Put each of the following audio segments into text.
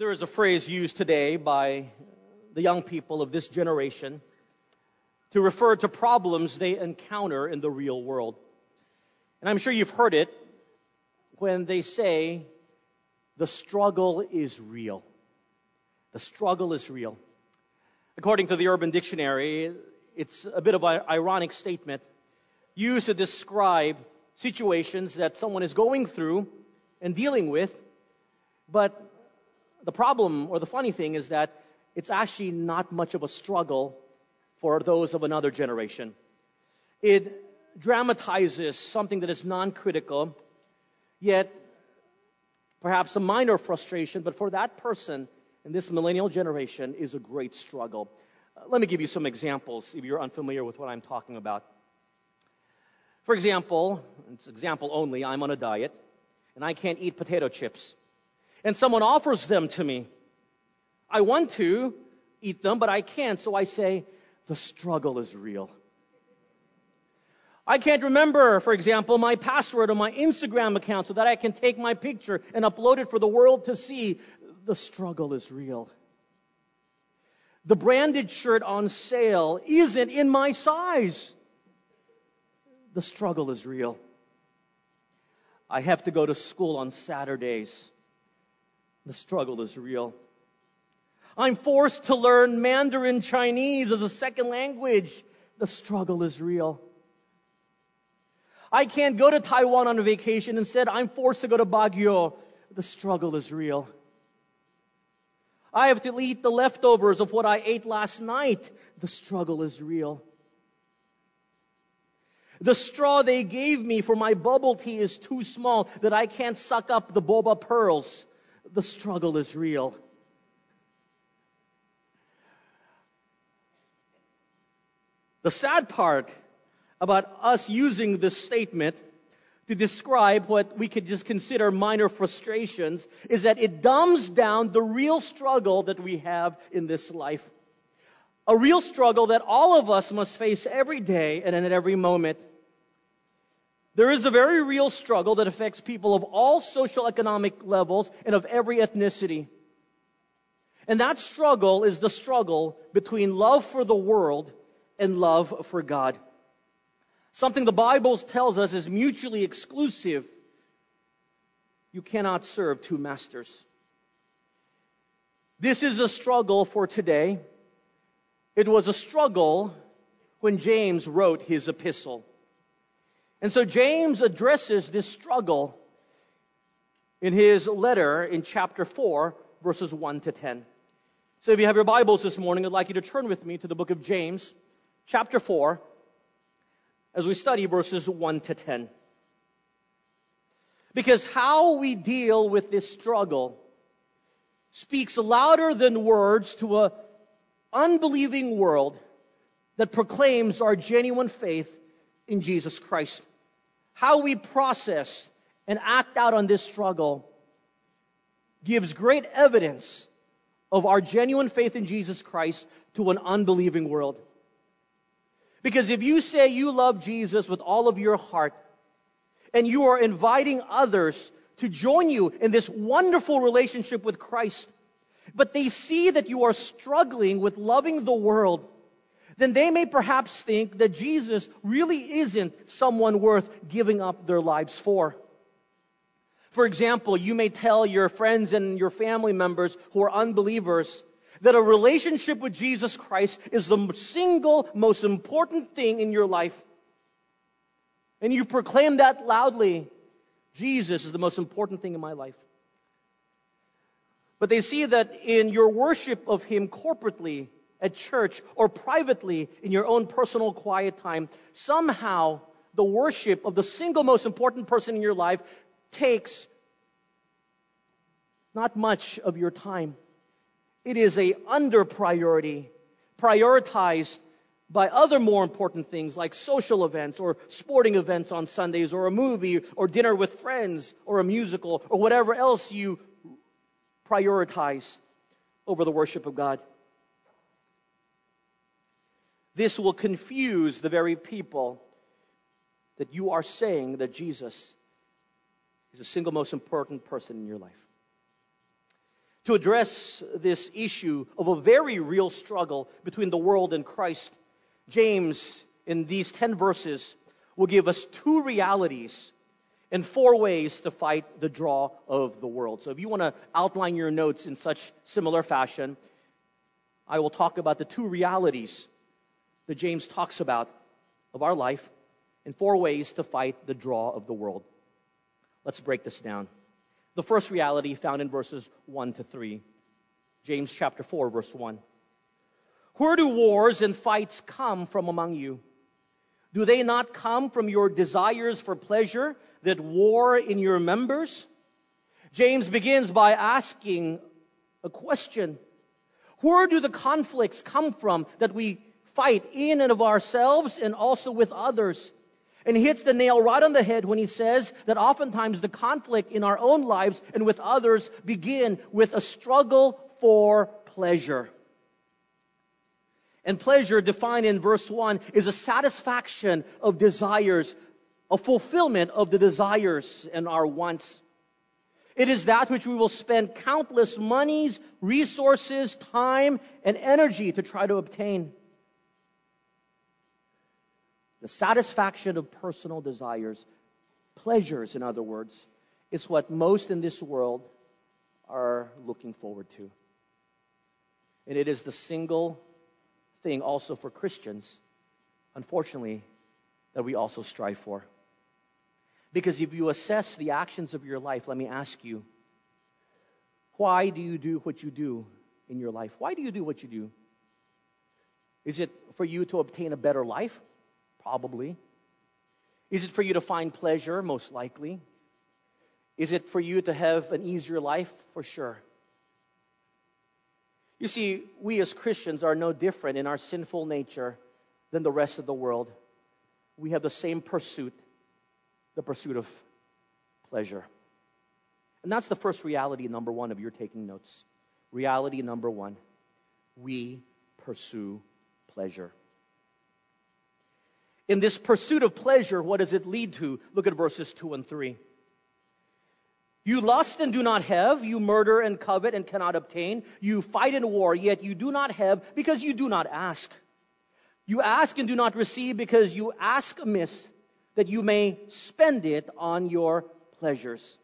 There is a phrase used today by the young people of this generation to refer to problems they encounter in the real world. And I'm sure you've heard it when they say, the struggle is real. The struggle is real. According to the Urban Dictionary, it's a bit of an ironic statement used to describe situations that someone is going through and dealing with, but the problem or the funny thing is that it's actually not much of a struggle for those of another generation. It dramatizes something that is non critical, yet perhaps a minor frustration, but for that person in this millennial generation is a great struggle. Uh, let me give you some examples if you're unfamiliar with what I'm talking about. For example, it's example only, I'm on a diet and I can't eat potato chips. And someone offers them to me. I want to eat them, but I can't, so I say, the struggle is real. I can't remember, for example, my password on my Instagram account so that I can take my picture and upload it for the world to see. The struggle is real. The branded shirt on sale isn't in my size. The struggle is real. I have to go to school on Saturdays. The struggle is real. I'm forced to learn Mandarin Chinese as a second language. The struggle is real. I can't go to Taiwan on a vacation. Instead, I'm forced to go to Baguio. The struggle is real. I have to eat the leftovers of what I ate last night. The struggle is real. The straw they gave me for my bubble tea is too small that I can't suck up the boba pearls. The struggle is real. The sad part about us using this statement to describe what we could just consider minor frustrations is that it dumbs down the real struggle that we have in this life. A real struggle that all of us must face every day and at every moment. There is a very real struggle that affects people of all social economic levels and of every ethnicity. And that struggle is the struggle between love for the world and love for God. Something the Bible tells us is mutually exclusive. You cannot serve two masters. This is a struggle for today. It was a struggle when James wrote his epistle. And so James addresses this struggle in his letter in chapter 4, verses 1 to 10. So if you have your Bibles this morning, I'd like you to turn with me to the book of James, chapter 4, as we study verses 1 to 10. Because how we deal with this struggle speaks louder than words to an unbelieving world that proclaims our genuine faith in Jesus Christ. How we process and act out on this struggle gives great evidence of our genuine faith in Jesus Christ to an unbelieving world. Because if you say you love Jesus with all of your heart, and you are inviting others to join you in this wonderful relationship with Christ, but they see that you are struggling with loving the world, then they may perhaps think that Jesus really isn't someone worth giving up their lives for. For example, you may tell your friends and your family members who are unbelievers that a relationship with Jesus Christ is the single most important thing in your life. And you proclaim that loudly. Jesus is the most important thing in my life. But they see that in your worship of Him corporately at church or privately in your own personal quiet time, somehow the worship of the single most important person in your life takes not much of your time. It is a under priority, prioritized by other more important things like social events or sporting events on Sundays or a movie or dinner with friends or a musical or whatever else you prioritize over the worship of God. This will confuse the very people that you are saying that Jesus is the single most important person in your life. to address this issue of a very real struggle between the world and Christ, James, in these 10 verses, will give us two realities and four ways to fight the draw of the world. So if you want to outline your notes in such similar fashion, I will talk about the two realities that James talks about of our life and four ways to fight the draw of the world. Let's break this down. The first reality found in verses 1 to 3. James chapter 4 verse 1. Where do wars and fights come from among you? Do they not come from your desires for pleasure that war in your members? James begins by asking a question. Where do the conflicts come from that we fight in and of ourselves and also with others? And he hits the nail right on the head when he says that oftentimes the conflict in our own lives and with others begin with a struggle for pleasure. And pleasure, defined in verse 1, is a satisfaction of desires, a fulfillment of the desires and our wants. It is that which we will spend countless monies, resources, time, and energy to try to obtain. The satisfaction of personal desires, pleasures, in other words, is what most in this world are looking forward to. And it is the single thing also for Christians, unfortunately, that we also strive for. Because if you assess the actions of your life, let me ask you, why do you do what you do in your life? Why do you do what you do? Is it for you to obtain a better life? Probably. Is it for you to find pleasure? Most likely. Is it for you to have an easier life? For sure. You see, we as Christians are no different in our sinful nature than the rest of the world. We have the same pursuit, the pursuit of pleasure. And that's the first reality, number one, of your taking notes. Reality number one we pursue pleasure. In this pursuit of pleasure, what does it lead to? Look at verses 2 and 3. You lust and do not have. You murder and covet and cannot obtain. You fight in war, yet you do not have because you do not ask. You ask and do not receive because you ask amiss that you may spend it on your pleasures.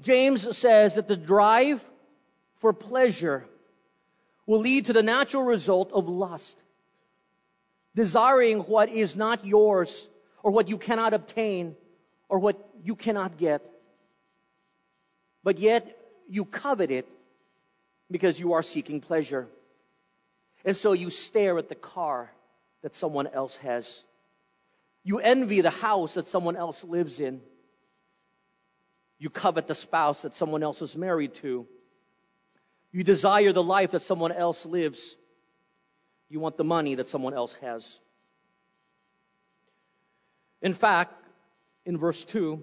James says that the drive for pleasure will lead to the natural result of lust desiring what is not yours or what you cannot obtain or what you cannot get. But yet you covet it because you are seeking pleasure. And so you stare at the car that someone else has. You envy the house that someone else lives in. You covet the spouse that someone else is married to. You desire the life that someone else lives. You want the money that someone else has. In fact, in verse 2,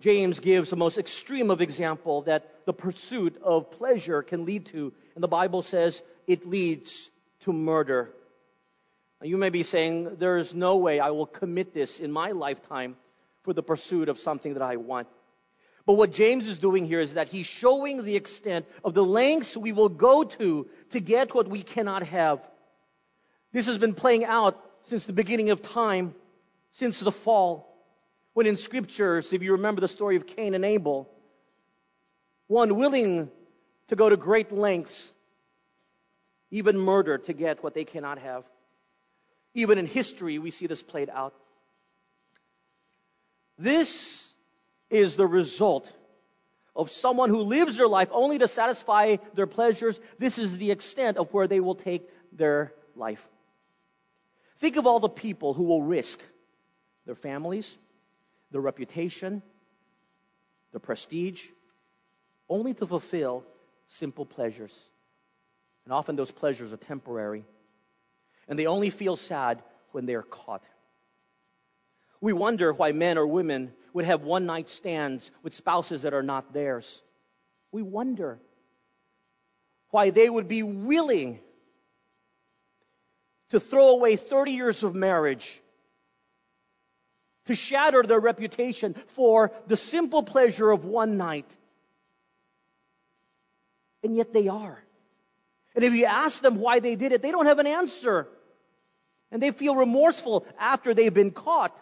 James gives the most extreme of example that the pursuit of pleasure can lead to. And the Bible says it leads to murder. Now, you may be saying, there is no way I will commit this in my lifetime for the pursuit of something that I want. But what James is doing here is that he's showing the extent of the lengths we will go to to get what we cannot have. This has been playing out since the beginning of time, since the fall. When in scriptures, if you remember the story of Cain and Abel, one willing to go to great lengths, even murder to get what they cannot have. Even in history, we see this played out. This is the result of someone who lives their life only to satisfy their pleasures. This is the extent of where they will take their life. Think of all the people who will risk their families, their reputation, their prestige, only to fulfill simple pleasures. And often those pleasures are temporary. And they only feel sad when they are caught. We wonder why men or women would have one night stands with spouses that are not theirs. We wonder why they would be willing to throw away 30 years of marriage, to shatter their reputation for the simple pleasure of one night. And yet they are. And if you ask them why they did it, they don't have an answer. And they feel remorseful after they've been caught.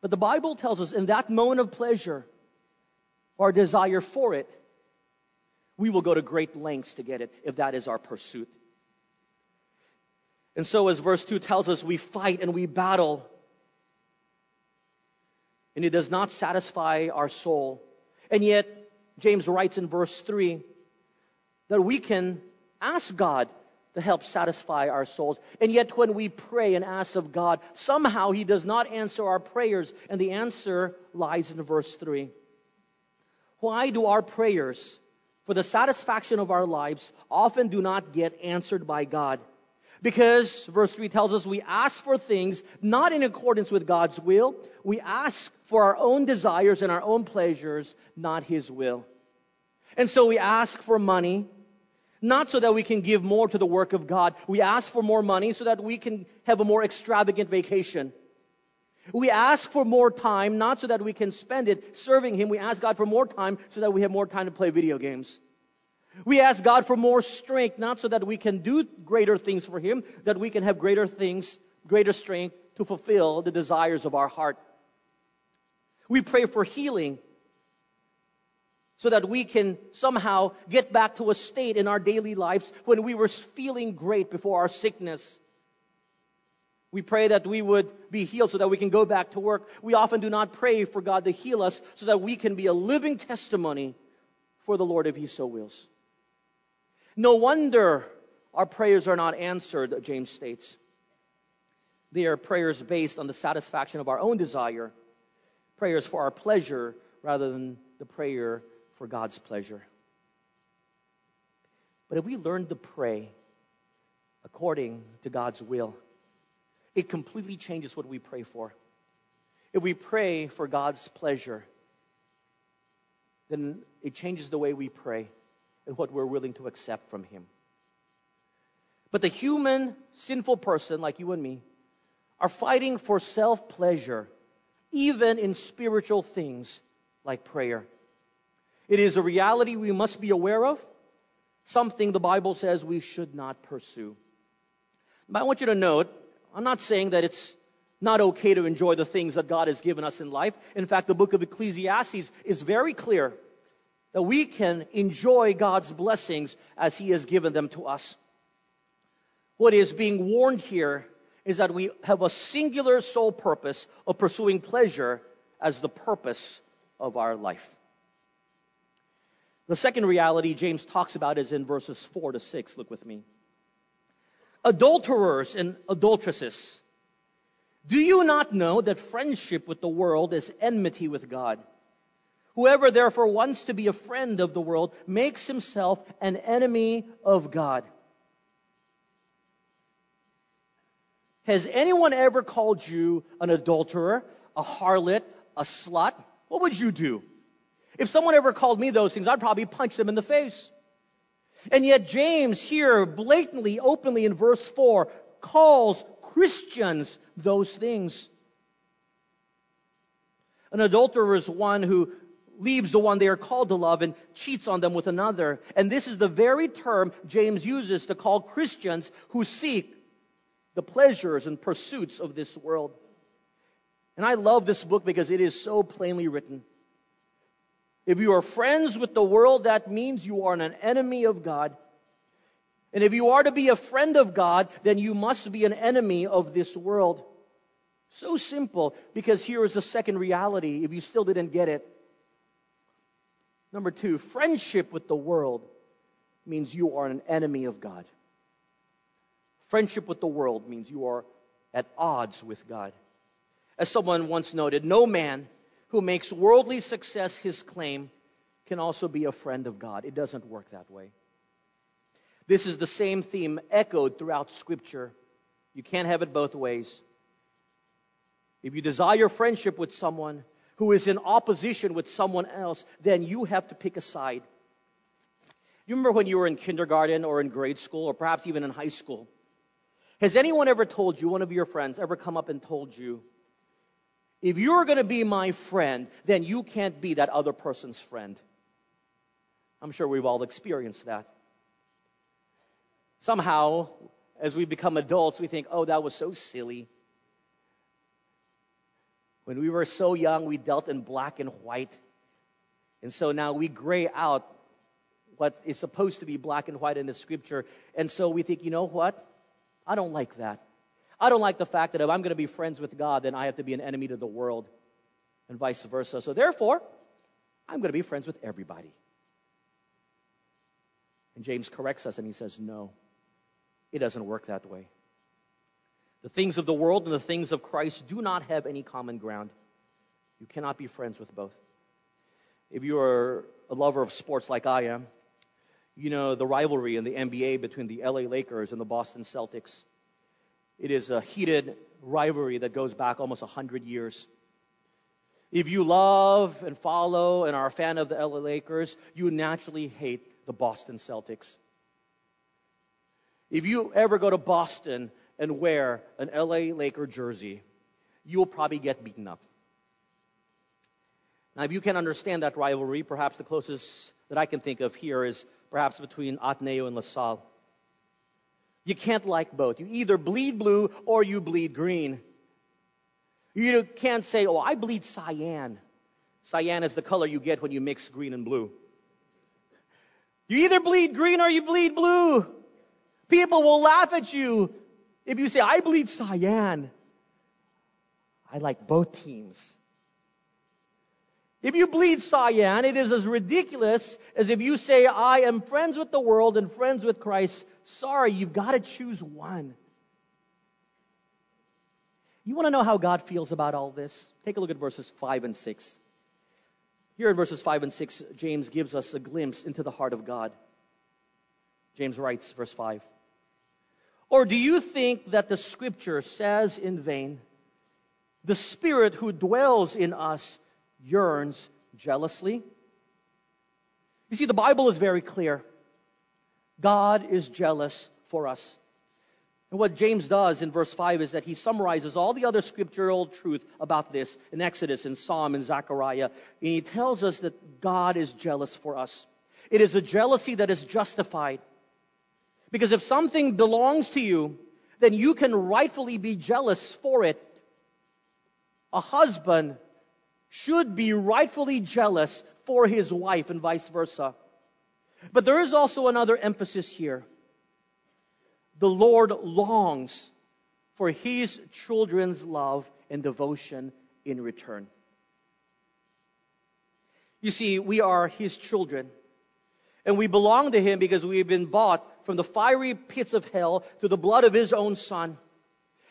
But the Bible tells us in that moment of pleasure, our desire for it, we will go to great lengths to get it if that is our pursuit. And so, as verse 2 tells us, we fight and we battle. And it does not satisfy our soul. And yet, James writes in verse 3 that we can ask God to help satisfy our souls. And yet, when we pray and ask of God, somehow He does not answer our prayers. And the answer lies in verse 3. Why do our prayers for the satisfaction of our lives often do not get answered by God? Because, verse 3 tells us, we ask for things not in accordance with God's will. We ask for our own desires and our own pleasures, not His will. And so we ask for money, not so that we can give more to the work of God. We ask for more money so that we can have a more extravagant vacation. We ask for more time, not so that we can spend it serving Him. We ask God for more time so that we have more time to play video games. We ask God for more strength, not so that we can do greater things for Him, that we can have greater things, greater strength to fulfill the desires of our heart. We pray for healing so that we can somehow get back to a state in our daily lives when we were feeling great before our sickness. We pray that we would be healed so that we can go back to work. We often do not pray for God to heal us so that we can be a living testimony for the Lord if He so wills. No wonder our prayers are not answered, James states. They are prayers based on the satisfaction of our own desire, prayers for our pleasure rather than the prayer for God's pleasure. But if we learn to pray according to God's will, it completely changes what we pray for. If we pray for God's pleasure, then it changes the way we pray and what we're willing to accept from Him. But the human, sinful person like you and me are fighting for self pleasure, even in spiritual things like prayer. It is a reality we must be aware of, something the Bible says we should not pursue. But I want you to note, I'm not saying that it's not okay to enjoy the things that God has given us in life. In fact, the book of Ecclesiastes is very clear that we can enjoy God's blessings as He has given them to us. What is being warned here is that we have a singular sole purpose of pursuing pleasure as the purpose of our life. The second reality James talks about is in verses 4 to 6. Look with me. Adulterers and adulteresses, do you not know that friendship with the world is enmity with God? Whoever therefore wants to be a friend of the world makes himself an enemy of God. Has anyone ever called you an adulterer, a harlot, a slut? What would you do? If someone ever called me those things, I'd probably punch them in the face. And yet, James here, blatantly, openly in verse 4, calls Christians those things. An adulterer is one who leaves the one they are called to love and cheats on them with another. And this is the very term James uses to call Christians who seek the pleasures and pursuits of this world. And I love this book because it is so plainly written. If you are friends with the world, that means you are an enemy of God. And if you are to be a friend of God, then you must be an enemy of this world. So simple, because here is the second reality, if you still didn't get it. Number two, friendship with the world means you are an enemy of God. Friendship with the world means you are at odds with God. As someone once noted, no man who makes worldly success his claim can also be a friend of God. It doesn't work that way. This is the same theme echoed throughout Scripture. You can't have it both ways. If you desire friendship with someone, who is in opposition with someone else, then you have to pick a side. You remember when you were in kindergarten or in grade school or perhaps even in high school? Has anyone ever told you, one of your friends ever come up and told you, if you're going to be my friend, then you can't be that other person's friend? I'm sure we've all experienced that. Somehow, as we become adults, we think, oh, that was so silly. When we were so young, we dealt in black and white. And so now we gray out what is supposed to be black and white in the scripture. And so we think, you know what? I don't like that. I don't like the fact that if I'm going to be friends with God, then I have to be an enemy to the world, and vice versa. So therefore, I'm going to be friends with everybody. And James corrects us and he says, no, it doesn't work that way. The things of the world and the things of Christ do not have any common ground. You cannot be friends with both. If you are a lover of sports like I am, you know the rivalry in the NBA between the LA Lakers and the Boston Celtics. It is a heated rivalry that goes back almost 100 years. If you love and follow and are a fan of the LA Lakers, you naturally hate the Boston Celtics. If you ever go to Boston and wear an LA Laker jersey, you'll probably get beaten up. Now, if you can understand that rivalry, perhaps the closest that I can think of here is perhaps between Ateneo and LaSalle. You can't like both. You either bleed blue or you bleed green. You can't say, oh, I bleed cyan. Cyan is the color you get when you mix green and blue. You either bleed green or you bleed blue. People will laugh at you if you say, I bleed cyan. I like both teams. If you bleed cyan, it is as ridiculous as if you say, I am friends with the world and friends with Christ. Sorry, you've got to choose one. You want to know how God feels about all this? Take a look at verses 5 and 6. Here in verses 5 and 6, James gives us a glimpse into the heart of God. James writes, verse 5 Or do you think that the scripture says in vain, the Spirit who dwells in us yearns jealously? You see, the Bible is very clear. God is jealous for us. And what James does in verse 5 is that he summarizes all the other scriptural truth about this in Exodus, in Psalm, and Zechariah. And he tells us that God is jealous for us. It is a jealousy that is justified. Because if something belongs to you, then you can rightfully be jealous for it. A husband should be rightfully jealous for his wife and vice versa. But there is also another emphasis here. The Lord longs for his children's love and devotion in return. You see, we are his children. And we belong to him because we have been bought from the fiery pits of hell through the blood of his own son.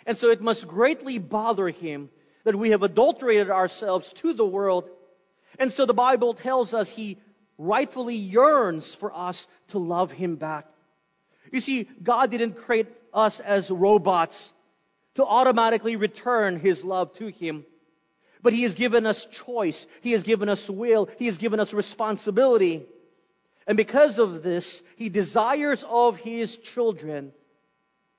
And so it must greatly bother him that we have adulterated ourselves to the world. And so the Bible tells us he rightfully yearns for us to love him back. You see, God didn't create us as robots to automatically return his love to him. But he has given us choice. He has given us will. He has given us responsibility. And because of this, he desires of his children,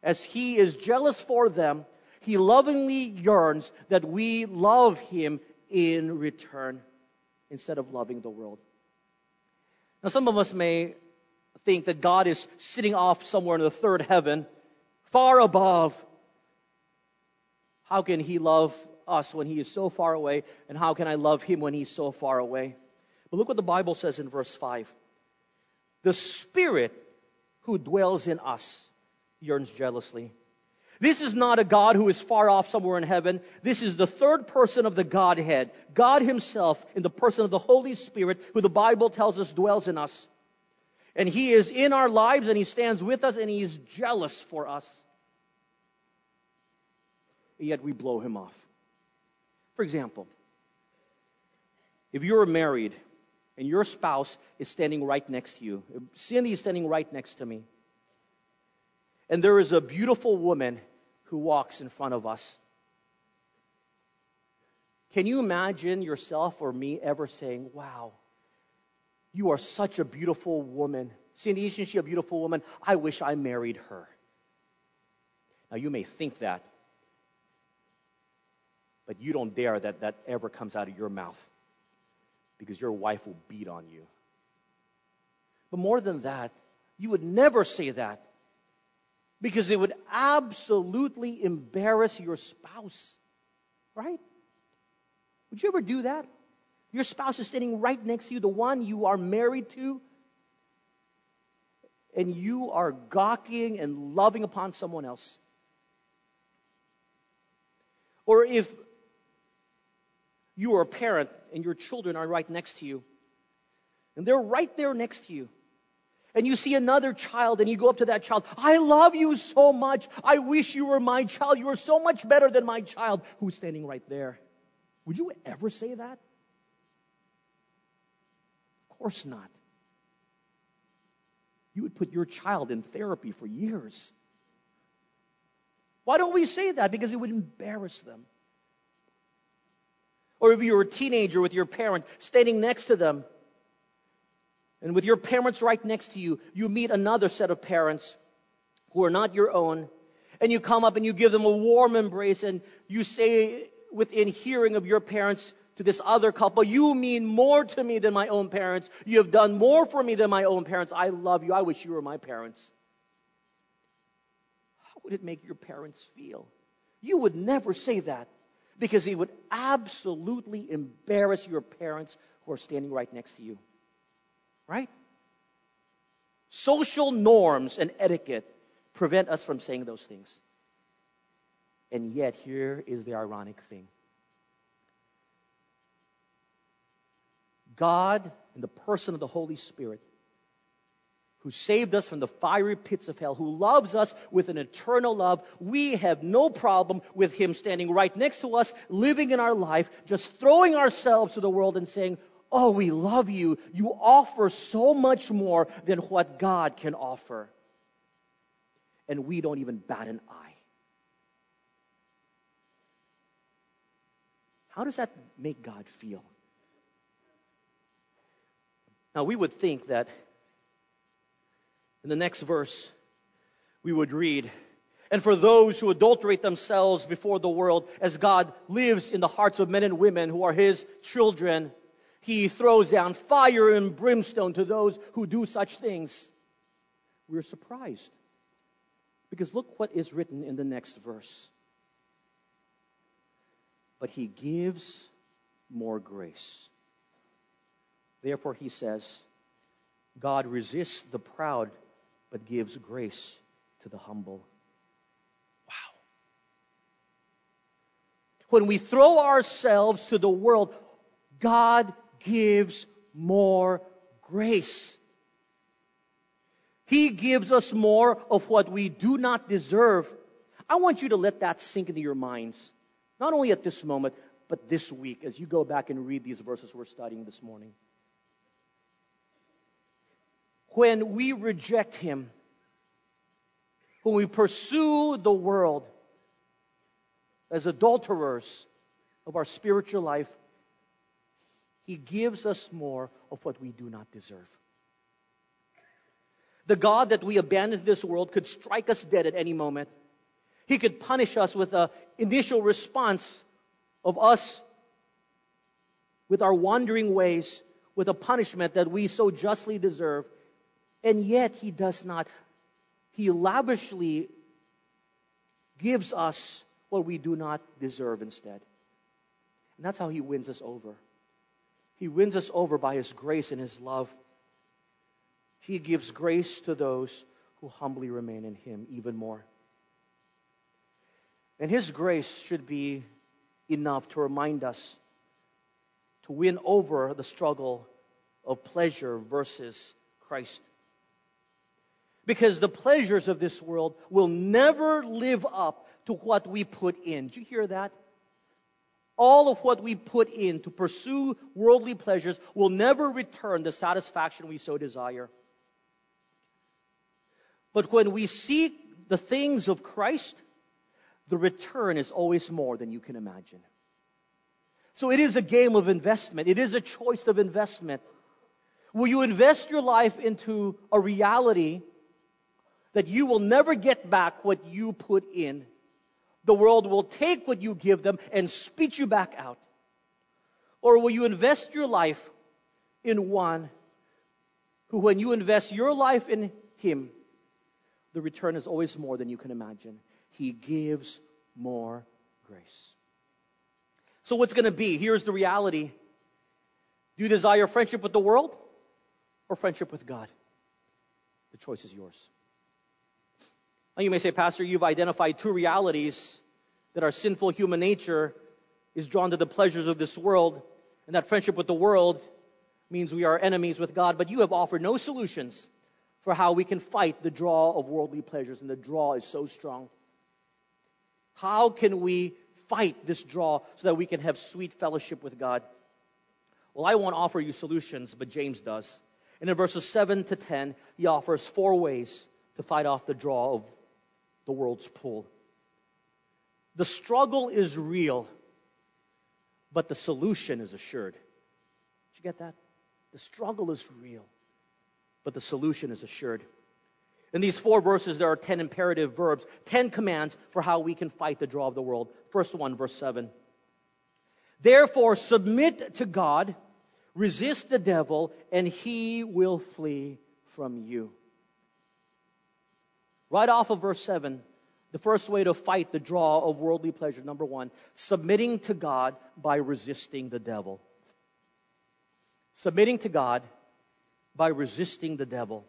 as he is jealous for them, he lovingly yearns that we love him in return instead of loving the world. Now, some of us may think that God is sitting off somewhere in the third heaven, far above. How can he love us when he is so far away? And how can I love him when he's so far away? But look what the Bible says in verse 5. The Spirit who dwells in us yearns jealously this is not a God who is far off somewhere in heaven. This is the third person of the Godhead, God Himself in the person of the Holy Spirit, who the Bible tells us dwells in us. And He is in our lives and He stands with us and He is jealous for us. And yet we blow Him off. For example, if you're married and your spouse is standing right next to you, Cindy is standing right next to me, and there is a beautiful woman who walks in front of us. Can you imagine yourself or me ever saying, Wow, you are such a beautiful woman? Cindy, isn't she a beautiful woman? I wish I married her. Now, you may think that, but you don't dare that that ever comes out of your mouth because your wife will beat on you. But more than that, you would never say that because it would absolutely embarrass your spouse. Right? Would you ever do that? Your spouse is standing right next to you, the one you are married to, and you are gawking and loving upon someone else. Or if you are a parent and your children are right next to you, and they're right there next to you, and you see another child and you go up to that child, I love you so much. I wish you were my child. You are so much better than my child who's standing right there. Would you ever say that? Of course not. You would put your child in therapy for years. Why don't we say that? Because it would embarrass them. Or if you were a teenager with your parent standing next to them, and with your parents right next to you, you meet another set of parents who are not your own, and you come up and you give them a warm embrace, and you say within hearing of your parents to this other couple, You mean more to me than my own parents. You have done more for me than my own parents. I love you. I wish you were my parents. How would it make your parents feel? You would never say that because it would absolutely embarrass your parents who are standing right next to you. Right? Social norms and etiquette prevent us from saying those things. And yet, here is the ironic thing God, in the person of the Holy Spirit, who saved us from the fiery pits of hell, who loves us with an eternal love, we have no problem with Him standing right next to us, living in our life, just throwing ourselves to the world and saying, Oh, we love you. You offer so much more than what God can offer. And we don't even bat an eye. How does that make God feel? Now, we would think that in the next verse, we would read, and for those who adulterate themselves before the world, as God lives in the hearts of men and women who are His children, He throws down fire and brimstone to those who do such things. We're surprised. Because look what is written in the next verse but he gives more grace. Therefore, he says, God resists the proud, but gives grace to the humble. Wow. When we throw ourselves to the world, God gives more grace. He gives us more of what we do not deserve. I want you to let that sink into your minds. Not only at this moment, but this week as you go back and read these verses we're studying this morning. When we reject Him, when we pursue the world as adulterers of our spiritual life, He gives us more of what we do not deserve. The God that we abandoned this world could strike us dead at any moment. He could punish us with an initial response of us with our wandering ways, with a punishment that we so justly deserve. And yet he does not. He lavishly gives us what we do not deserve instead. And that's how he wins us over. He wins us over by his grace and his love. He gives grace to those who humbly remain in him even more. And His grace should be enough to remind us to win over the struggle of pleasure versus Christ. Because the pleasures of this world will never live up to what we put in. Did you hear that? All of what we put in to pursue worldly pleasures will never return the satisfaction we so desire. But when we seek the things of Christ, the return is always more than you can imagine. So it is a game of investment. It is a choice of investment. Will you invest your life into a reality that you will never get back what you put in? The world will take what you give them and spit you back out. Or will you invest your life in one who, when you invest your life in Him, the return is always more than you can imagine. He gives more grace. So, what's going to be? Here's the reality Do you desire friendship with the world or friendship with God? The choice is yours. Now, you may say, Pastor, you've identified two realities that our sinful human nature is drawn to the pleasures of this world, and that friendship with the world means we are enemies with God, but you have offered no solutions for how we can fight the draw of worldly pleasures, and the draw is so strong. How can we fight this draw so that we can have sweet fellowship with God? Well, I won't offer you solutions, but James does. And in verses 7 to 10, he offers four ways to fight off the draw of the world's pull. The struggle is real, but the solution is assured. Did you get that? The struggle is real, but the solution is assured. In these four verses, there are 10 imperative verbs, 10 commands for how we can fight the draw of the world. First one, verse 7. Therefore, submit to God, resist the devil, and he will flee from you. Right off of verse 7, the first way to fight the draw of worldly pleasure, number one, submitting to God by resisting the devil. Submitting to God by resisting the devil.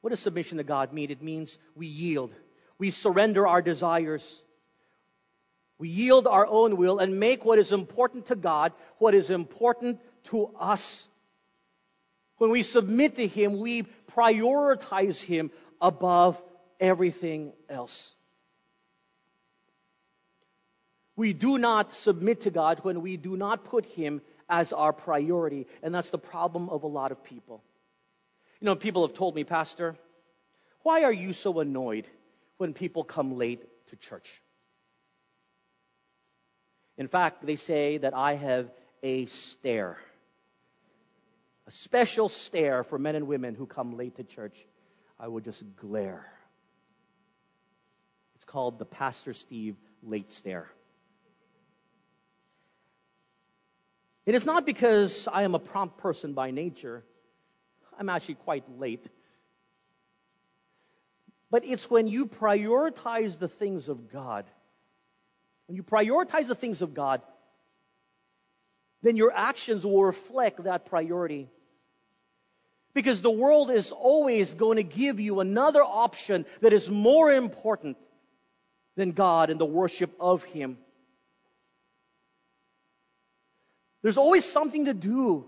What does submission to God mean? It means we yield. We surrender our desires. We yield our own will and make what is important to God what is important to us. When we submit to Him, we prioritize Him above everything else. We do not submit to God when we do not put Him as our priority. And that's the problem of a lot of people. You know, people have told me, Pastor, why are you so annoyed when people come late to church? In fact, they say that I have a stare, a special stare for men and women who come late to church. I would just glare. It's called the Pastor Steve late stare. It is not because I am a prompt person by nature. I'm actually quite late. But it's when you prioritize the things of God. When you prioritize the things of God, then your actions will reflect that priority. Because the world is always going to give you another option that is more important than God and the worship of Him. There's always something to do.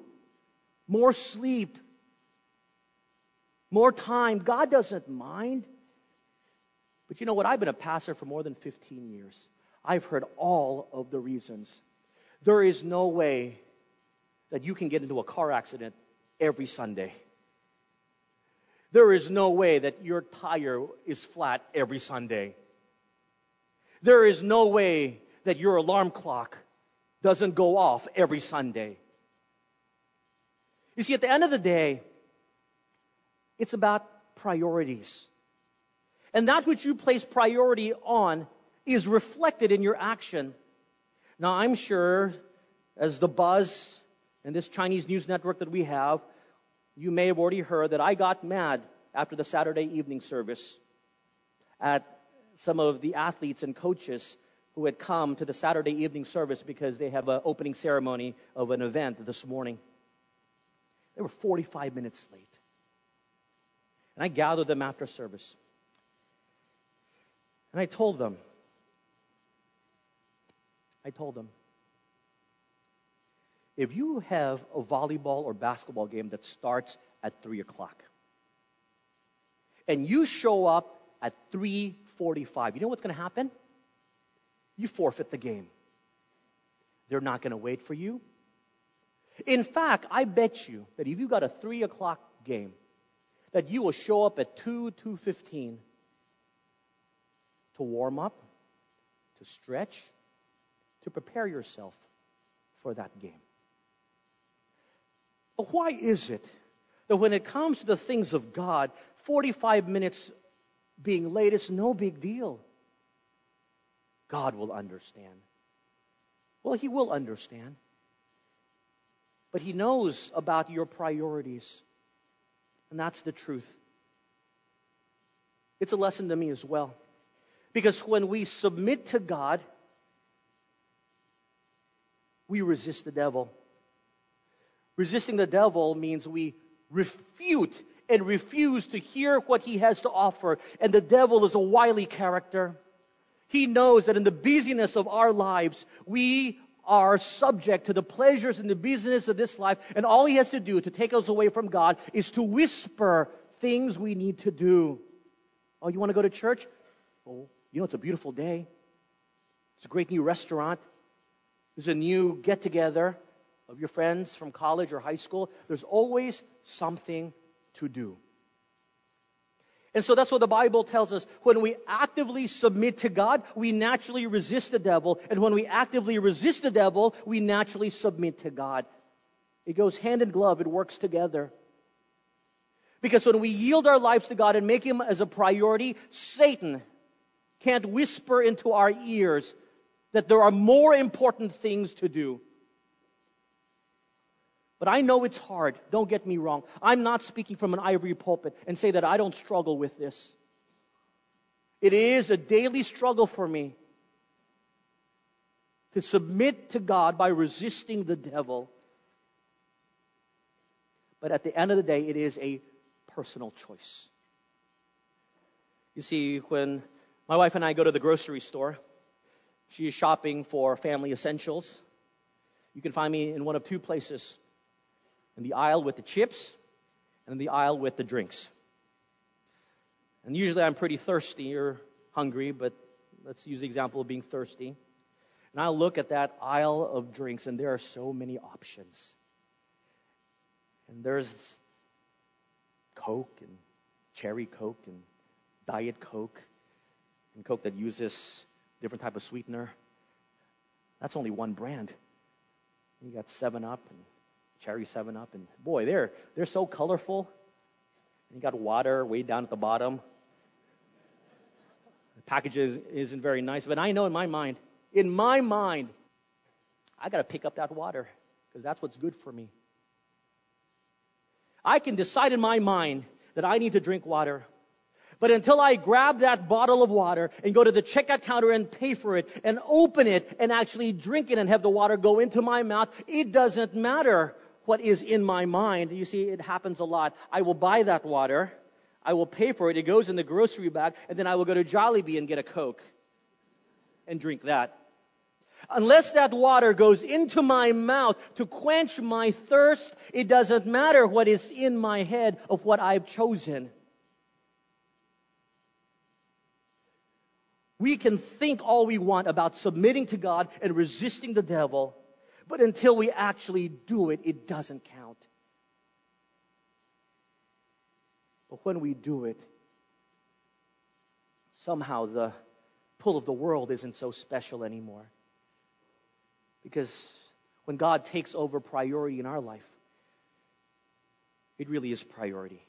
More sleep. More time. God doesn't mind. But you know what? I've been a pastor for more than 15 years. I've heard all of the reasons. There is no way that you can get into a car accident every Sunday. There is no way that your tire is flat every Sunday. There is no way that your alarm clock doesn't go off every Sunday. You see, at the end of the day, it's about priorities. And that which you place priority on is reflected in your action. Now, I'm sure as the buzz and this Chinese news network that we have, you may have already heard that I got mad after the Saturday evening service at some of the athletes and coaches who had come to the Saturday evening service because they have an opening ceremony of an event this morning. They were 45 minutes late. And I gathered them after service. And I told them, I told them, if you have a volleyball or basketball game that starts at 3 o'clock, and you show up at 3.45, you know what's going to happen? you forfeit the game. They're not going to wait for you. In fact, I bet you that if you got a three o'clock game, that you will show up at two, two fifteen to warm up, to stretch, to prepare yourself for that game. But why is it that when it comes to the things of God, 45 minutes being late is no big deal? God will understand. Well, He will understand. But He knows about your priorities. And that's the truth. It's a lesson to me as well. Because when we submit to God, we resist the devil. Resisting the devil means we refute and refuse to hear what he has to offer. And the devil is a wily character. He knows that in the busyness of our lives, we are subject to the pleasures and the busyness of this life. And all he has to do to take us away from God is to whisper things we need to do. Oh, you want to go to church? Oh, you know, it's a beautiful day. It's a great new restaurant. There's a new get together of your friends from college or high school. There's always something to do. And so that's what the Bible tells us. When we actively submit to God, we naturally resist the devil. And when we actively resist the devil, we naturally submit to God. It goes hand in glove, it works together. Because when we yield our lives to God and make Him as a priority, Satan can't whisper into our ears that there are more important things to do. But I know it's hard. Don't get me wrong. I'm not speaking from an ivory pulpit and say that I don't struggle with this. It is a daily struggle for me to submit to God by resisting the devil. But at the end of the day, it is a personal choice. You see, when my wife and I go to the grocery store, she is shopping for family essentials. You can find me in one of two places in the aisle with the chips and in the aisle with the drinks. And usually I'm pretty thirsty or hungry, but let's use the example of being thirsty. And I look at that aisle of drinks, and there are so many options. And there's Coke and cherry Coke and Diet Coke and Coke that uses different type of sweetener. That's only one brand. You got 7 Up and cherry 7 Up. And boy, they're, they're so colorful. and You got water way down at the bottom. The package isn't very nice, but I know in my mind, in my mind, I got to pick up that water because that's what's good for me. I can decide in my mind that I need to drink water. But until I grab that bottle of water and go to the checkout counter and pay for it and open it and actually drink it and have the water go into my mouth, it doesn't matter what is in my mind. You see, it happens a lot. I will buy that water. I will pay for it. It goes in the grocery bag, and then I will go to Jollibee and get a Coke and drink that. Unless that water goes into my mouth to quench my thirst, it doesn't matter what is in my head of what I've chosen. We can think all we want about submitting to God and resisting the devil, but until we actually do it, it doesn't count. But when we do it, somehow the pull of the world isn't so special anymore. Because when God takes over priority in our life, it really is priority.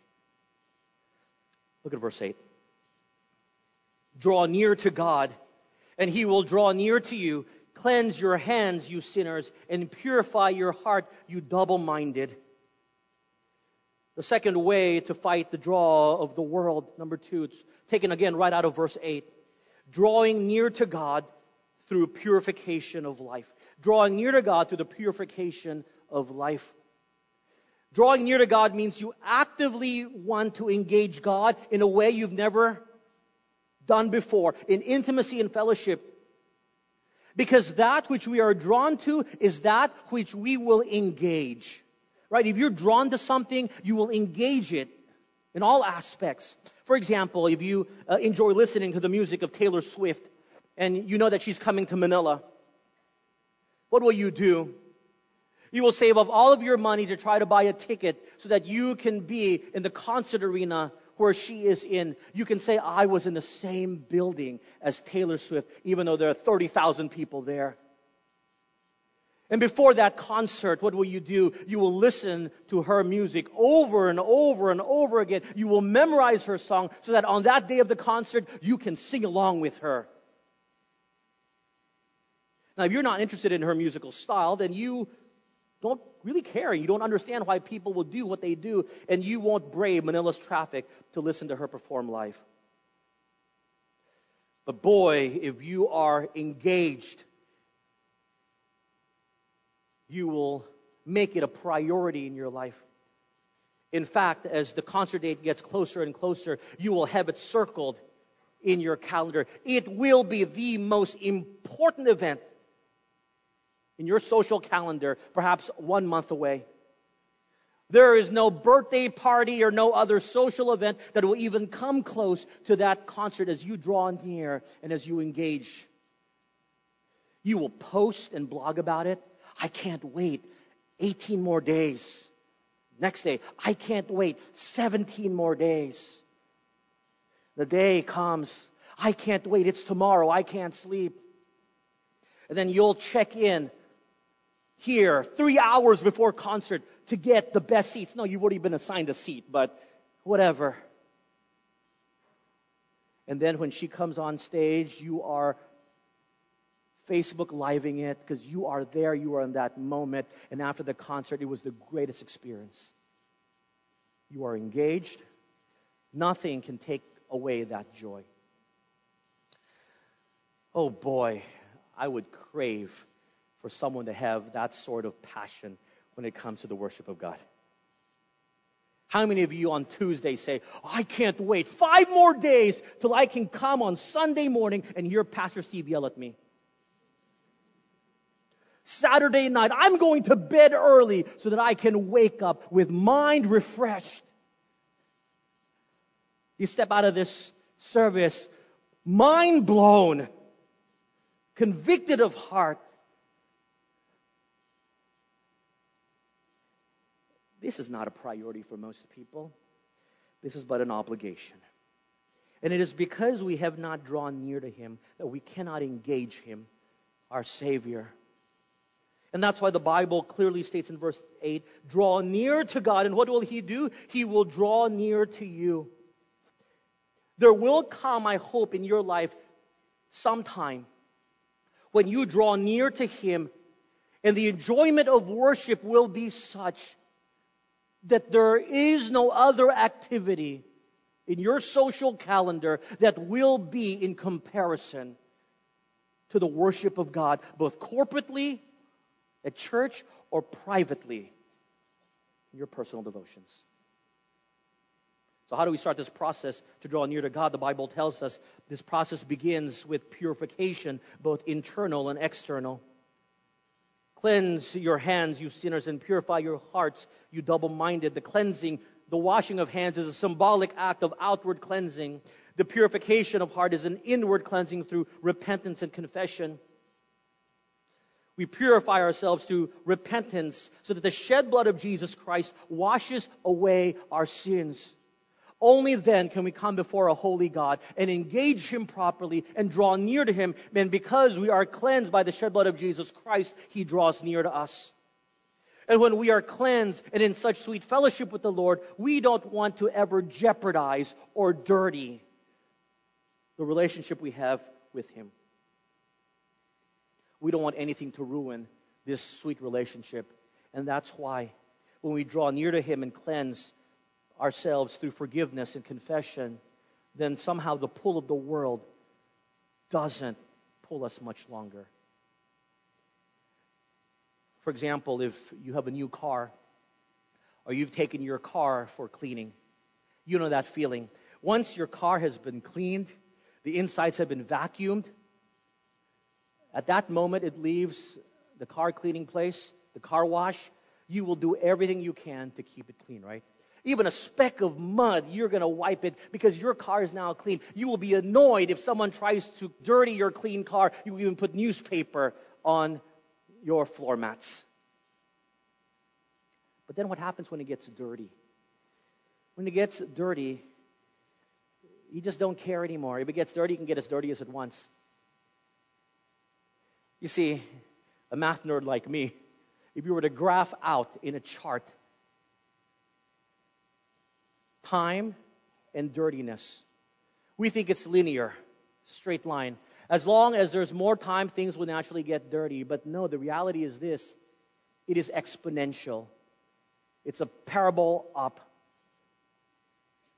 Look at verse 8. Draw near to God, and he will draw near to you. Cleanse your hands, you sinners, and purify your heart, you double minded. The second way to fight the draw of the world, number two, it's taken again right out of verse 8. Drawing near to God through purification of life. Drawing near to God through the purification of life. Drawing near to God means you actively want to engage God in a way you've never done before, in intimacy and fellowship. Because that which we are drawn to is that which we will engage. Right? If you're drawn to something, you will engage it in all aspects. For example, if you uh, enjoy listening to the music of Taylor Swift and you know that she's coming to Manila, what will you do? You will save up all of your money to try to buy a ticket so that you can be in the concert arena where she is in. You can say, I was in the same building as Taylor Swift, even though there are 30,000 people there. And before that concert, what will you do? You will listen to her music over and over and over again. You will memorize her song so that on that day of the concert, you can sing along with her. Now, if you're not interested in her musical style, then you don't really care. You don't understand why people will do what they do, and you won't brave Manila's traffic to listen to her perform live. But boy, if you are engaged, you will make it a priority in your life. In fact, as the concert date gets closer and closer, you will have it circled in your calendar. It will be the most important event in your social calendar, perhaps one month away. There is no birthday party or no other social event that will even come close to that concert as you draw near and as you engage. You will post and blog about it. I can't wait 18 more days. Next day, I can't wait 17 more days. The day comes. I can't wait. It's tomorrow. I can't sleep. And then you'll check in here three hours before concert to get the best seats. No, you've already been assigned a seat, but whatever. And then when she comes on stage, you are Facebook living it because you are there, you are in that moment. And after the concert, it was the greatest experience. You are engaged. Nothing can take away that joy. Oh boy, I would crave for someone to have that sort of passion when it comes to the worship of God. How many of you on Tuesday say, oh, I can't wait five more days till I can come on Sunday morning and hear Pastor Steve yell at me? Saturday night, I'm going to bed early so that I can wake up with mind refreshed. You step out of this service mind blown, convicted of heart, This is not a priority for most people. This is but an obligation. And it is because we have not drawn near to Him that we cannot engage Him, our Savior. And that's why the Bible clearly states in verse 8 draw near to God. And what will He do? He will draw near to you. There will come, I hope, in your life sometime when you draw near to Him and the enjoyment of worship will be such that there is no other activity in your social calendar that will be in comparison to the worship of God, both corporately at church or privately in your personal devotions. So, how do we start this process to draw near to God? The Bible tells us this process begins with purification, both internal and external. Cleanse your hands, you sinners, and purify your hearts, you double minded. The cleansing, the washing of hands is a symbolic act of outward cleansing. The purification of heart is an inward cleansing through repentance and confession. We purify ourselves through repentance so that the shed blood of Jesus Christ washes away our sins. Only then can we come before a holy God and engage Him properly and draw near to Him. And because we are cleansed by the shed blood of Jesus Christ, He draws near to us. And when we are cleansed and in such sweet fellowship with the Lord, we don't want to ever jeopardize or dirty the relationship we have with Him. We don't want anything to ruin this sweet relationship. And that's why when we draw near to Him and cleanse, ourselves through forgiveness and confession, then somehow the pull of the world doesn't pull us much longer. For example, if you have a new car or you've taken your car for cleaning, you know that feeling. Once your car has been cleaned, the insides have been vacuumed, at that moment it leaves the car cleaning place, the car wash, you will do everything you can to keep it clean, right? Even a speck of mud, you're going to wipe it because your car is now clean. You will be annoyed if someone tries to dirty your clean car. You even put newspaper on your floor mats. But then what happens when it gets dirty? When it gets dirty, you just don't care anymore. If it gets dirty, you can get as dirty as it wants. You see, a math nerd like me, if you were to graph out in a chart time and dirtiness. We think it's linear, straight line. As long as there's more time, things will naturally get dirty. But no, the reality is this it is exponential. It's a parable up.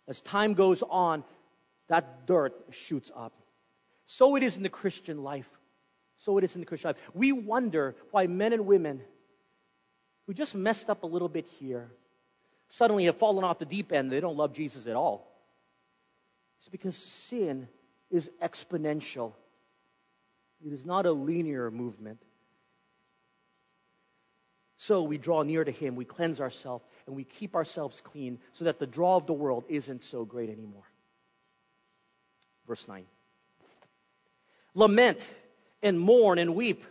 As time goes on, that dirt shoots up. So it is in the Christian life. So it is in the Christian life. We wonder why men and women who just messed up a little bit here suddenly have fallen off the deep end. They don't love Jesus at all. It's because sin is exponential. It is not a linear movement. So we draw near to Him, we cleanse ourselves, and we keep ourselves clean so that the draw of the world isn't so great anymore. Verse 9 Lament and mourn and weep.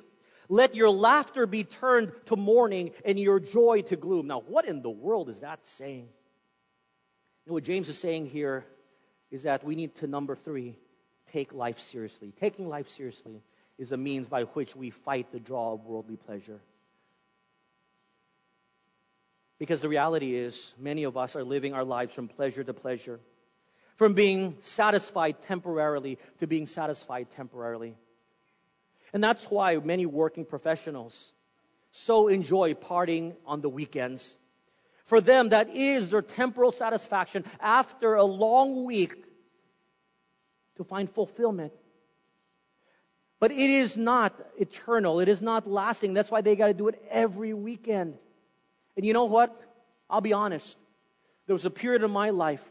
Let your laughter be turned to mourning and your joy to gloom. Now, what in the world is that saying? And what James is saying here is that we need to, number three, take life seriously. Taking life seriously is a means by which we fight the draw of worldly pleasure. Because the reality is, many of us are living our lives from pleasure to pleasure, from being satisfied temporarily to being satisfied temporarily. And that's why many working professionals so enjoy partying on the weekends. For them, that is their temporal satisfaction after a long week to find fulfillment. But it is not eternal. It is not lasting. That's why they got to do it every weekend. And you know what? I'll be honest. There was a period in my life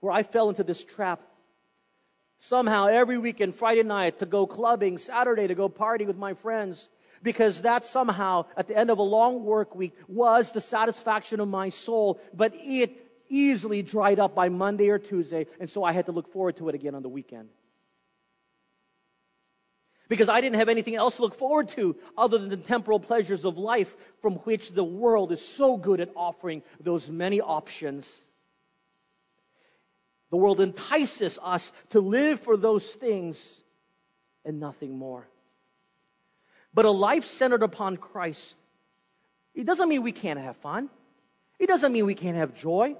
where I fell into this trap somehow every weekend, Friday night to go clubbing, Saturday to go party with my friends. Because that somehow, at the end of a long work week, was the satisfaction of my soul. But it easily dried up by Monday or Tuesday, and so I had to look forward to it again on the weekend. Because I didn't have anything else to look forward to other than the temporal pleasures of life from which the world is so good at offering those many options. The world entices us to live for those things and nothing more. But a life centered upon Christ, it doesn't mean we can't have fun. It doesn't mean we can't have joy.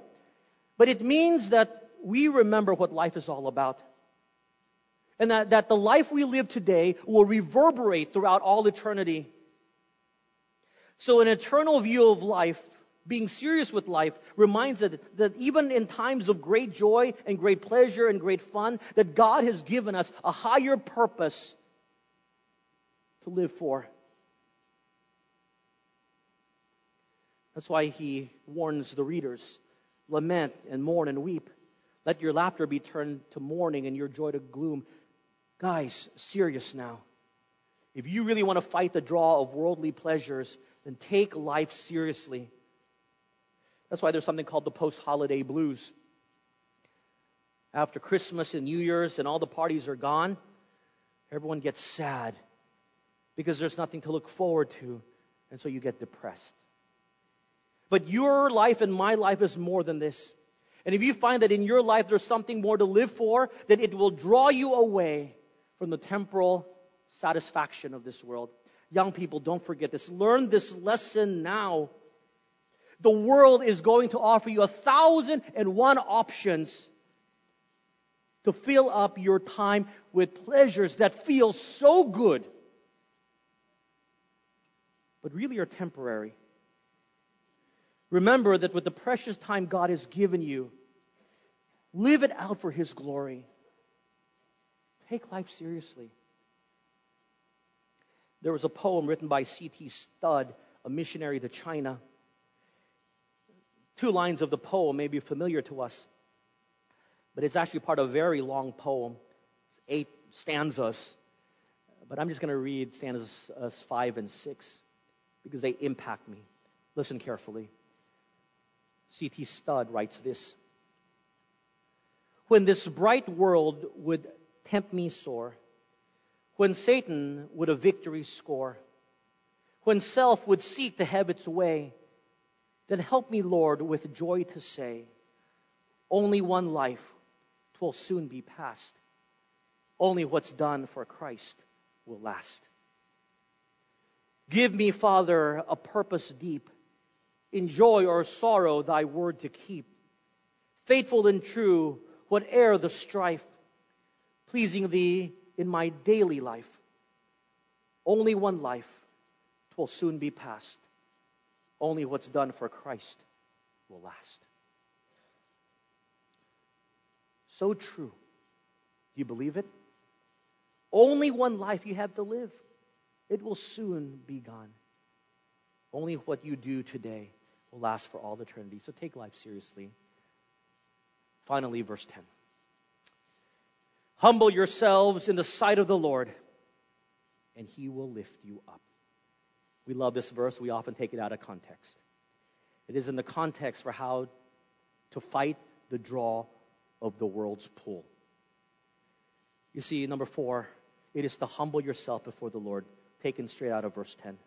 But it means that we remember what life is all about. And that, that the life we live today will reverberate throughout all eternity. So an eternal view of life being serious with life reminds us that, even in times of great joy and great pleasure and great fun, that God has given us a higher purpose to live for. That's why he warns the readers lament and mourn and weep. Let your laughter be turned to mourning and your joy to gloom. Guys, serious now. If you really want to fight the draw of worldly pleasures, then take life seriously. That's why there's something called the post holiday blues. After Christmas and New Year's and all the parties are gone, everyone gets sad because there's nothing to look forward to, and so you get depressed. But your life and my life is more than this. And if you find that in your life there's something more to live for, then it will draw you away from the temporal satisfaction of this world. Young people, don't forget this. Learn this lesson now. The world is going to offer you a thousand and one options to fill up your time with pleasures that feel so good, but really are temporary. Remember that with the precious time God has given you, live it out for His glory. Take life seriously. There was a poem written by C.T. Studd, a missionary to China. Two lines of the poem may be familiar to us, but it's actually part of a very long poem. It's eight stanzas, but I'm just going to read stanzas five and six because they impact me. Listen carefully. C.T. Studd writes this When this bright world would tempt me sore, when Satan would a victory score, when self would seek to have its way, then help me, Lord, with joy to say, only one life, twill soon be past. Only what's done for Christ will last. Give me, Father, a purpose deep, in joy or sorrow, thy word to keep. Faithful and true, whate'er the strife, pleasing thee in my daily life. Only one life, twill soon be past. Only what's done for Christ will last. So true. Do you believe it? Only one life you have to live. It will soon be gone. Only what you do today will last for all eternity. So take life seriously. Finally, verse 10. Humble yourselves in the sight of the Lord, and he will lift you up. We love this verse. We often take it out of context. It is in the context for how to fight the draw of the world's pull. You see, number four, it is to humble yourself before the Lord, taken straight out of verse 10.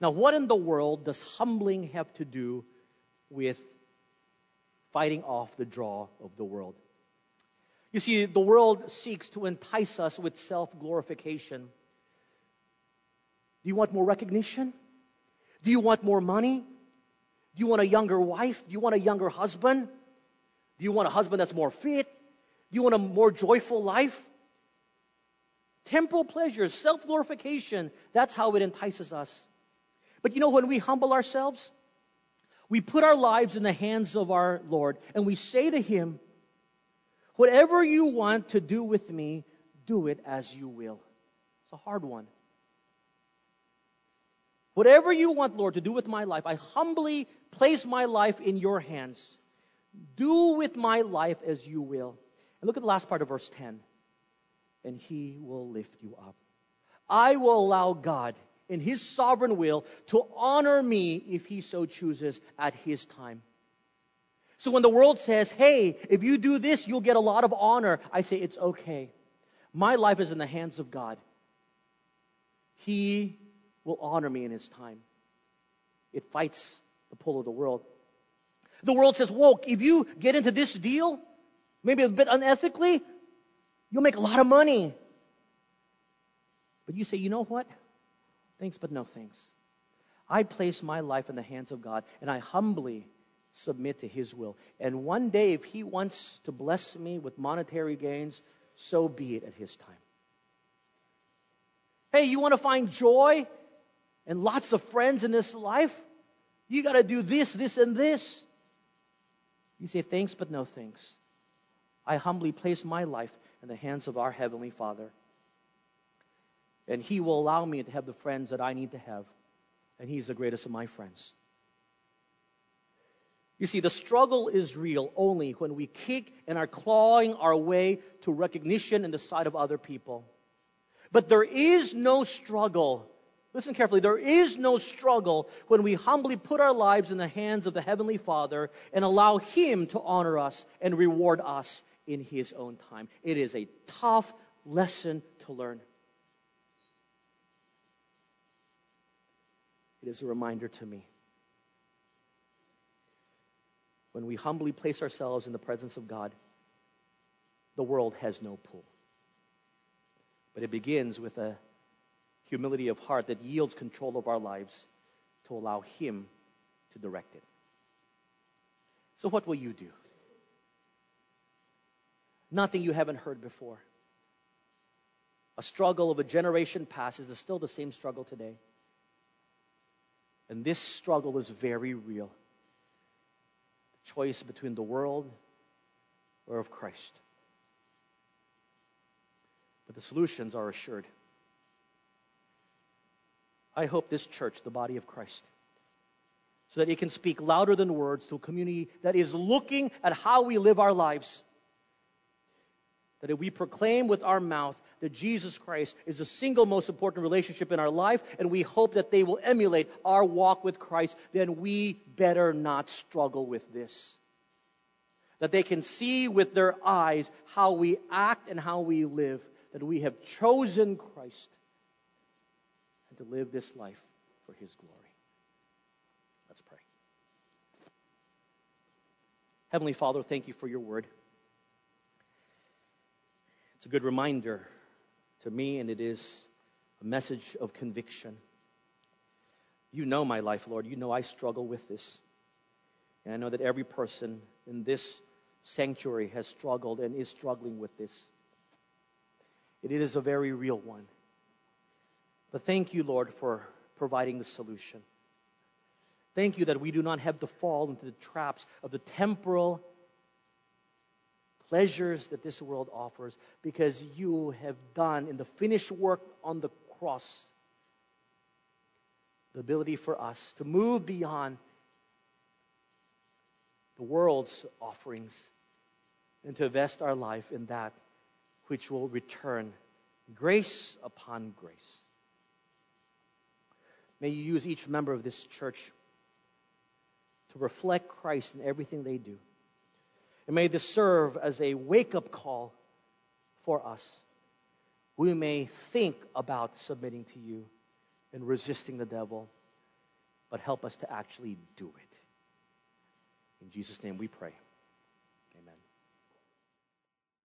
Now, what in the world does humbling have to do with fighting off the draw of the world? You see, the world seeks to entice us with self glorification. Do you want more recognition? Do you want more money? Do you want a younger wife? Do you want a younger husband? Do you want a husband that's more fit? Do you want a more joyful life? Temporal pleasures, self glorification, that's how it entices us. But you know, when we humble ourselves, we put our lives in the hands of our Lord and we say to Him, Whatever you want to do with me, do it as you will. It's a hard one. Whatever you want, Lord, to do with my life, I humbly place my life in your hands. Do with my life as you will. And look at the last part of verse 10. And he will lift you up. I will allow God, in his sovereign will, to honor me if he so chooses at his time. So when the world says, hey, if you do this, you'll get a lot of honor, I say, it's okay. My life is in the hands of God. He will honor me in His time. It fights the pull of the world. The world says, whoa, if you get into this deal, maybe a bit unethically, you'll make a lot of money. But you say, you know what? Thanks, but no thanks. I place my life in the hands of God, and I humbly submit to His will. And one day, if He wants to bless me with monetary gains, so be it at His time. Hey, you want to find joy and lots of friends in this life? You got to do this, this, and this. You say, thanks, but no thanks. I humbly place my life in the hands of our Heavenly Father. And He will allow me to have the friends that I need to have. And He's the greatest of my friends. You see, the struggle is real only when we kick and are clawing our way to recognition in the sight of other people. But there is no struggle. Listen carefully. There is no struggle when we humbly put our lives in the hands of the Heavenly Father and allow Him to honor us and reward us in His own time. It is a tough lesson to learn. It is a reminder to me when we humbly place ourselves in the presence of God, the world has no pull. But it begins with a humility of heart that yields control of our lives to allow Him to direct it. So, what will you do? Nothing you haven't heard before. A struggle of a generation past is still the same struggle today. And this struggle is very real The choice between the world or of Christ. But the solutions are assured. I hope this church, the body of Christ, so that it can speak louder than words to a community that is looking at how we live our lives. That if we proclaim with our mouth that Jesus Christ is the single most important relationship in our life, and we hope that they will emulate our walk with Christ, then we better not struggle with this. That they can see with their eyes how we act and how we live, that we have chosen Christ and to live this life for His glory. Let's pray. Heavenly Father, thank you for your word. It's a good reminder to me, and it is a message of conviction. You know my life, Lord. You know I struggle with this. And I know that every person in this sanctuary has struggled and is struggling with this. It is a very real one. But thank you, Lord, for providing the solution. Thank you that we do not have to fall into the traps of the temporal pleasures that this world offers because you have done in the finished work on the cross the ability for us to move beyond the world's offerings and to invest our life in that which will return grace upon grace. May you use each member of this church to reflect Christ in everything they do. And may this serve as a wake up call for us. We may think about submitting to you and resisting the devil, but help us to actually do it. In Jesus' name we pray.